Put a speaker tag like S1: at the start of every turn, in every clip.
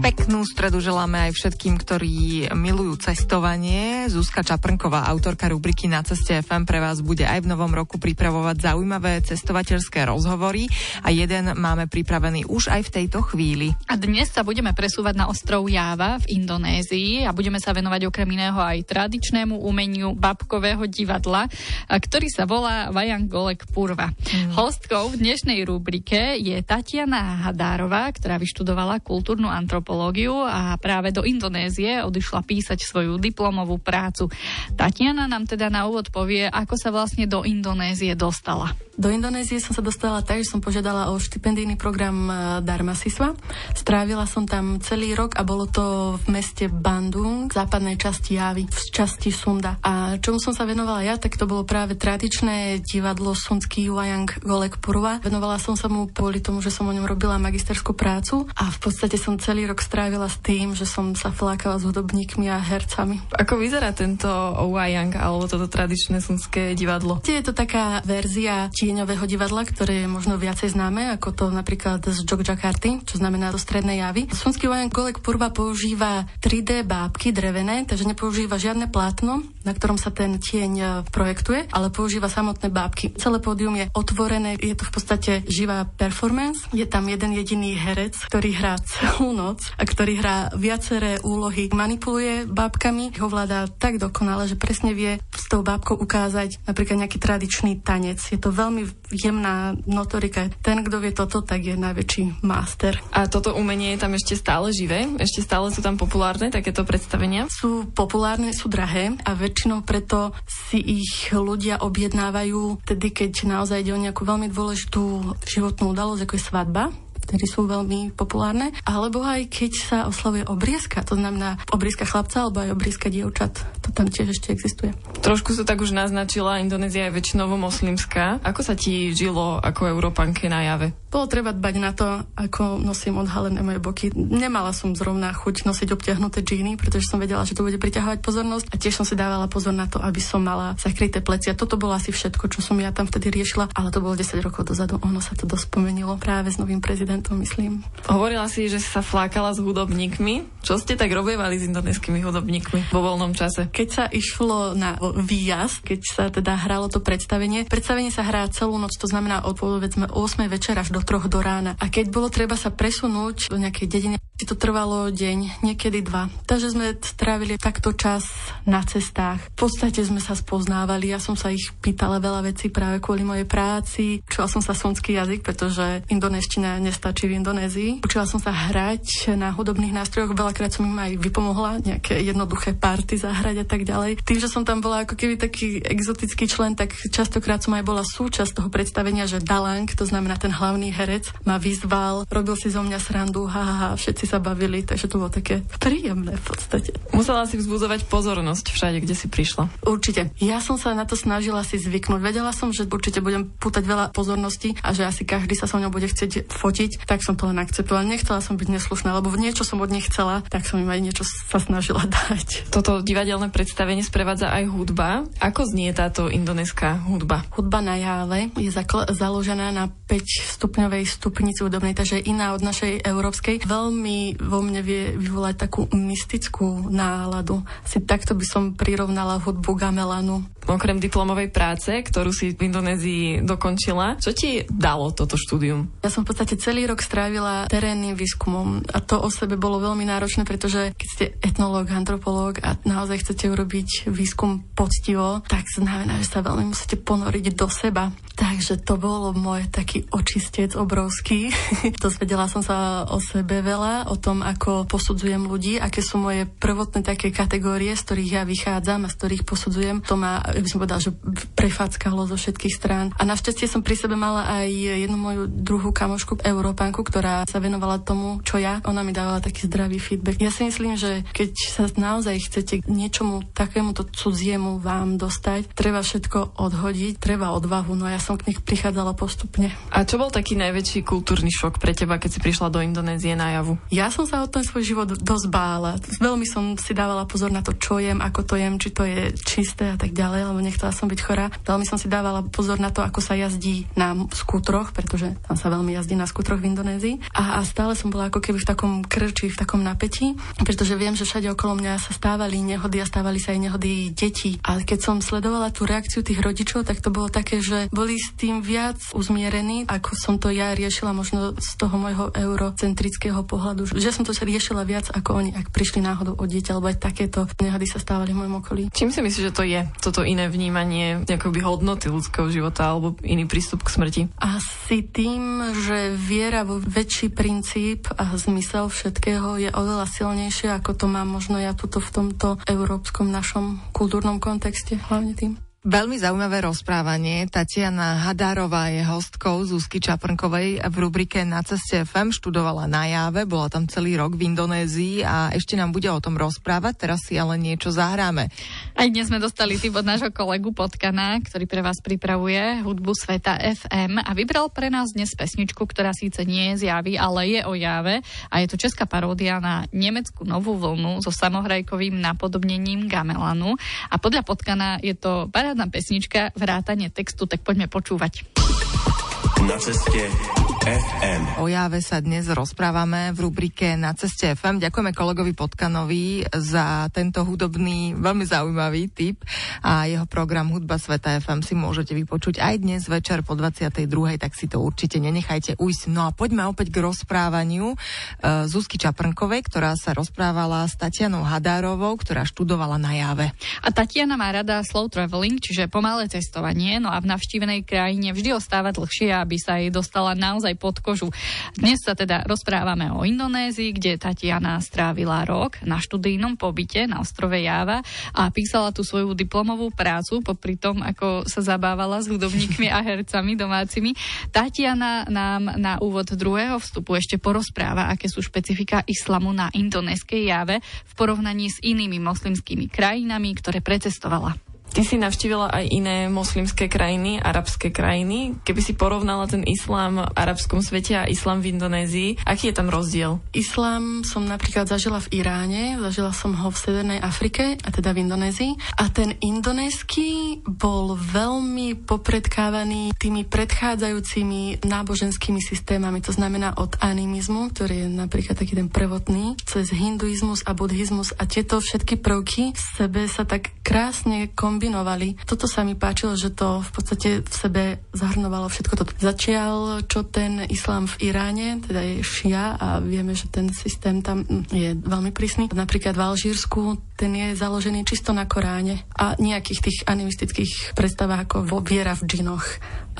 S1: Peknú stredu želáme aj všetkým, ktorí milujú cestovanie. Zuzka Čaprnková, autorka rubriky Na ceste FM pre vás bude aj v novom roku pripravovať zaujímavé cestovateľské rozhovory a jeden máme pripravený už aj v tejto chvíli.
S2: A dnes sa budeme presúvať na ostrov Java v Indonézii a budeme sa venovať okrem iného aj tradičnému umeniu babkového divadla, ktorý sa volá Vajang Golek Purva. Mm. Hostkou v dnešnej rubrike je Tatiana Hadárová, ktorá vyštudovala kultúrnu antropológiu antropológiu a práve do Indonézie odišla písať svoju diplomovú prácu. Tatiana nám teda na úvod povie, ako sa vlastne do Indonézie dostala.
S3: Do Indonézie som sa dostala tak, že som požiadala o štipendijný program e, Dharma Siswa. Strávila som tam celý rok a bolo to v meste Bandung, v západnej časti Javy, v časti Sunda. A čomu som sa venovala ja, tak to bolo práve tradičné divadlo Sundský Wayang Golek Purva. Venovala som sa mu kvôli tomu, že som o ňom robila magisterskú prácu a v podstate som celý rok strávila s tým, že som sa flákala s hudobníkmi a hercami.
S1: Ako vyzerá tento Wayang alebo toto tradičné sundské divadlo?
S3: Je to taká verzia tieňového divadla, ktoré je možno viacej známe, ako to napríklad z Jogjakarty, čo znamená do strednej javy. Sunský vojen Golek Purva používa 3D bábky drevené, takže nepoužíva žiadne plátno, na ktorom sa ten tieň e, projektuje, ale používa samotné bábky. Celé pódium je otvorené, je to v podstate živá performance. Je tam jeden jediný herec, ktorý hrá celú noc ktorý hrá viaceré úlohy. Manipuluje bábkami, ho vláda tak dokonale, že presne vie s tou bábkou ukázať napríklad nejaký tradičný tanec. Je to veľmi jemná notorika. Ten, kto vie toto, tak je najväčší master.
S1: A toto umenie je tam ešte stále živé? Ešte stále sú tam populárne takéto predstavenia?
S3: Sú populárne, sú drahé a väčšinou preto si ich ľudia objednávajú tedy, keď naozaj ide o nejakú veľmi dôležitú životnú udalosť, ako je svadba ktorí sú veľmi populárne, alebo aj keď sa oslavuje obriezka, to znamená obriezka chlapca alebo aj obriezka dievčat. To tam tiež ešte existuje.
S1: Trošku sa tak už naznačila, Indonézia je väčšinovo moslimská. Ako sa ti žilo ako Európanke na jave?
S3: Bolo treba dbať na to, ako nosím odhalené moje boky. Nemala som zrovna chuť nosiť obťahnuté džíny, pretože som vedela, že to bude priťahovať pozornosť a tiež som si dávala pozor na to, aby som mala zakryté plecia. Toto bolo asi všetko, čo som ja tam vtedy riešila, ale to bolo 10 rokov dozadu. Ono sa to dospomenilo práve s novým prezidentom, myslím.
S1: Hovorila si, že si sa flákala s hudobníkmi. Čo ste tak robievali s indonéskými hudobníkmi vo voľnom čase?
S3: Keď sa išlo na výjazd, keď sa teda hralo to predstavenie, predstavenie sa hrá celú noc, to znamená od povedzme 8 večera až do do troch do rána. A keď bolo treba sa presunúť do nejakej dediny, to trvalo deň, niekedy dva. Takže sme strávili takto čas na cestách. V podstate sme sa spoznávali, ja som sa ich pýtala veľa vecí práve kvôli mojej práci. Učila som sa sonský jazyk, pretože indonéstina nestačí v Indonézii. Učila som sa hrať na hudobných nástrojoch, veľakrát som im aj vypomohla, nejaké jednoduché party zahrať a tak ďalej. Tým, že som tam bola ako keby taký exotický člen, tak častokrát som aj bola súčasť toho predstavenia, že Dalang, to znamená ten hlavný herec, ma vyzval, robil si zo mňa srandu, ha, ha, ha všetci sa bavili, takže to bolo také príjemné v podstate.
S1: Musela si vzbudzovať pozornosť všade, kde si prišla.
S3: Určite. Ja som sa na to snažila si zvyknúť. Vedela som, že určite budem pútať veľa pozornosti a že asi každý sa so mnou bude chcieť fotiť, tak som to len akceptovala. Nechcela som byť neslušná, lebo niečo som od nich chcela, tak som im aj niečo sa snažila dať.
S1: Toto divadelné predstavenie sprevádza aj hudba. Ako znie táto indonéská hudba?
S3: Hudba na Jáve je založená na 5 stupňov stupňovej stupnici údobnej, takže iná od našej európskej. Veľmi vo mne vie vyvolať takú mystickú náladu. Si takto by som prirovnala hudbu gamelanu.
S1: Okrem diplomovej práce, ktorú si v Indonézii dokončila, čo ti dalo toto štúdium?
S3: Ja som v podstate celý rok strávila terénnym výskumom a to o sebe bolo veľmi náročné, pretože keď ste etnológ, antropológ a naozaj chcete urobiť výskum poctivo, tak znamená, že sa veľmi musíte ponoriť do seba. Takže to bolo môj taký očistec obrovský. Dozvedela som sa o sebe veľa, o tom, ako posudzujem ľudí, aké sú moje prvotné také kategórie, z ktorých ja vychádzam a z ktorých posudzujem. To ma by som povedala, že prefáckalo zo všetkých strán. A našťastie som pri sebe mala aj jednu moju druhú kamošku, Európanku, ktorá sa venovala tomu, čo ja. Ona mi dávala taký zdravý feedback. Ja si myslím, že keď sa naozaj chcete k niečomu takémuto cudziemu vám dostať, treba všetko odhodiť, treba odvahu. No ja som k nich prichádzala postupne.
S4: A čo bol taký najväčší kultúrny šok pre teba, keď si prišla do Indonézie na javu?
S3: Ja som sa o ten svoj život dosť bála. Veľmi som si dávala pozor na to, čo jem, ako to jem, či to je čisté a tak ďalej, lebo nechcela som byť chorá. Veľmi som si dávala pozor na to, ako sa jazdí na skútroch, pretože tam sa veľmi jazdí na skútroch v Indonézii. A, a stále som bola ako keby v takom krči, v takom napätí, pretože viem, že všade okolo mňa sa stávali nehody a stávali sa aj nehody detí. A keď som sledovala tú reakciu tých rodičov, tak to bolo také, že boli tým viac uzmierení, ako som to ja riešila možno z toho môjho eurocentrického pohľadu, že som to sa riešila viac ako oni, ak prišli náhodou o dieťa, lebo aj takéto nehody sa stávali v mojom okolí.
S4: Čím si myslíš, že to je, toto iné vnímanie nejakoby hodnoty ľudského života alebo iný prístup k smrti?
S3: Asi tým, že viera vo väčší princíp a zmysel všetkého je oveľa silnejšie, ako to mám možno ja tuto v tomto európskom našom kultúrnom kontexte, hlavne tým.
S1: Veľmi zaujímavé rozprávanie. Tatiana Hadárová je hostkou Zuzky Čaprnkovej v rubrike Na ceste FM. Študovala na Jave, bola tam celý rok v Indonézii a ešte nám bude o tom rozprávať. Teraz si ale niečo zahráme.
S2: Aj dnes sme dostali tip od nášho kolegu Potkana, ktorý pre vás pripravuje hudbu Sveta FM a vybral pre nás dnes pesničku, ktorá síce nie je z Javy, ale je o Jave a je to česká paródia na nemeckú novú vlnu so samohrajkovým napodobnením Gamelanu a podľa Potkana je to parádna pesnička, vrátanie textu, tak poďme počúvať.
S5: Na ceste FM.
S1: O Jave sa dnes rozprávame v rubrike Na ceste FM. Ďakujeme kolegovi Potkanovi za tento hudobný, veľmi zaujímavý tip a jeho program Hudba Sveta FM si môžete vypočuť aj dnes večer po 22. tak si to určite nenechajte ujsť. No a poďme opäť k rozprávaniu uh, Zuzky Čaprnkovej, ktorá sa rozprávala s Tatianou Hadárovou, ktorá študovala na Jave.
S2: A Tatiana má rada slow traveling, čiže pomalé cestovanie, no a v navštívenej krajine vždy ostáva dlhšie, aby sa jej dostala naozaj naozaj pod kožu. Dnes sa teda rozprávame o Indonézii, kde Tatiana strávila rok na študijnom pobyte na ostrove Java a písala tu svoju diplomovú prácu popri tom, ako sa zabávala s hudobníkmi a hercami domácimi. Tatiana nám na úvod druhého vstupu ešte porozpráva, aké sú špecifika islamu na indonéskej Jave v porovnaní s inými moslimskými krajinami, ktoré precestovala.
S4: Ty si navštívila aj iné moslimské krajiny, arabské krajiny. Keby si porovnala ten islám v arabskom svete a islám v Indonézii, aký je tam rozdiel?
S3: Islám som napríklad zažila v Iráne, zažila som ho v Severnej Afrike, a teda v Indonézii. A ten indonésky bol veľmi popredkávaný tými predchádzajúcimi náboženskými systémami. To znamená od animizmu, ktorý je napríklad taký ten prvotný, cez hinduizmus a buddhizmus a tieto všetky prvky v sebe sa tak krásne kombinujú kombinovali. Toto sa mi páčilo, že to v podstate v sebe zahrnovalo všetko toto. Začial, čo ten islám v Iráne, teda je šia a vieme, že ten systém tam je veľmi prísny. Napríklad v Alžírsku ten je založený čisto na Koráne a nejakých tých animistických predstavách ako vo viera v džinoch.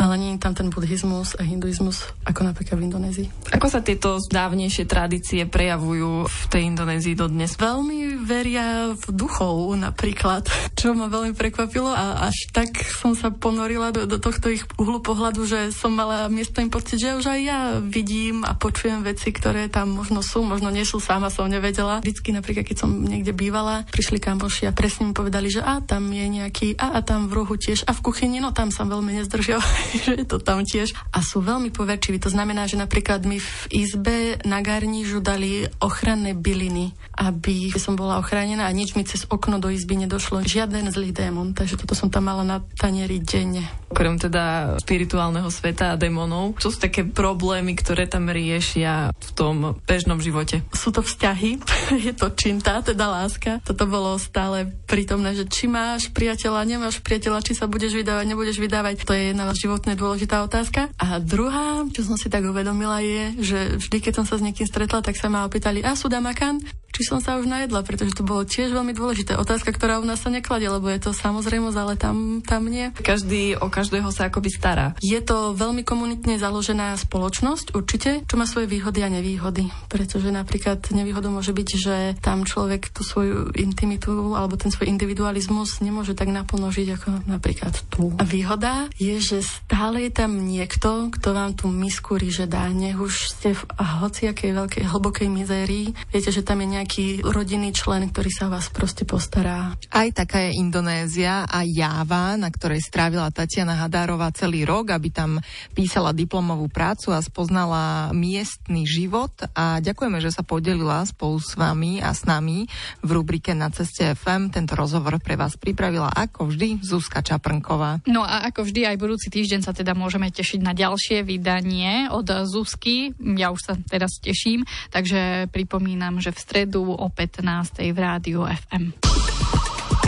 S3: Ale nie je tam ten buddhizmus a hinduizmus, ako napríklad v Indonézii.
S4: Ako sa tieto dávnejšie tradície prejavujú v tej Indonézii dodnes?
S3: Veľmi veria v duchov napríklad, čo ma veľmi prekvapilo a až tak som sa ponorila do, do tohto ich uhlu pohľadu, že som mala miesto im pocit, že už aj ja vidím a počujem veci, ktoré tam možno sú, možno nie sú, sama som nevedela. Vždycky napríklad, keď som niekde bývala, prišli kamoši a presne mi povedali, že a tam je nejaký, a, a tam v rohu tiež, a v kuchyni, no tam sa veľmi nezdržal, že je to tam tiež. A sú veľmi poverčiví. To znamená, že napríklad mi v izbe na garnížu dali ochranné byliny, aby som bola ochránená a nič mi cez okno do izby nedošlo. Žiaden zlý démon, takže toto som tam mala na tanieri denne.
S4: Okrem teda spirituálneho sveta a démonov, čo sú také problémy, ktoré tam riešia v tom bežnom živote?
S3: Sú to vzťahy, je to činta, teda láska. Toto to bolo stále prítomné, že či máš priateľa, nemáš priateľa, či sa budeš vydávať, nebudeš vydávať. To je jedna životne dôležitá otázka. A druhá, čo som si tak uvedomila, je, že vždy, keď som sa s niekým stretla, tak sa ma opýtali, a sú damakan? Či som sa už najedla, pretože to bolo tiež veľmi dôležité. Otázka, ktorá u nás sa nekladie, lebo je to samozrejmosť, ale tam, tam nie.
S4: Každý o každého sa akoby stará.
S3: Je to veľmi komunitne založená spoločnosť, určite, čo má svoje výhody a nevýhody. Pretože napríklad nevýhodou môže byť, že tam človek tú svoju intimitu alebo ten svoj individualizmus nemôže tak naplno žiť ako napríklad tu. A výhoda je, že stále je tam niekto, kto vám tú misku ríže dá. Nech už ste v hociakej veľkej hlbokej mizérii. Viete, že tam je nejaký rodinný člen, ktorý sa vás proste postará.
S1: Aj taká je Indonézia a Jáva, na ktorej strávila Tatiana Hadárová celý rok, aby tam písala diplomovú prácu a spoznala miestny život a ďakujeme, že sa podelila spolu s vami a s nami v rubrike Na ceste FM. Tento rozhovor pre vás pripravila ako vždy Zuzka Čaprnková.
S2: No a ako vždy aj budúci týždeň sa teda môžeme tešiť na ďalšie vydanie od Zuzky. Ja už sa teraz teším, takže pripomínam, že v stredu o 15. v rádiu FM.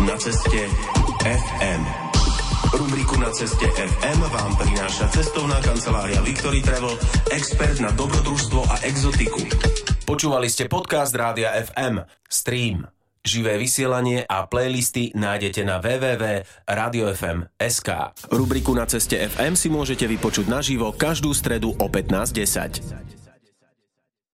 S5: Na ceste FM. Rubriku Na ceste FM vám prináša cestovná kancelária Victory Travel, expert na dobrodružstvo a exotiku. Počúvali ste podcast Rádia FM. Stream. Živé vysielanie a playlisty nájdete na www.radiofm.sk. Rubriku Na ceste FM si môžete vypočuť naživo každú stredu o 15.10.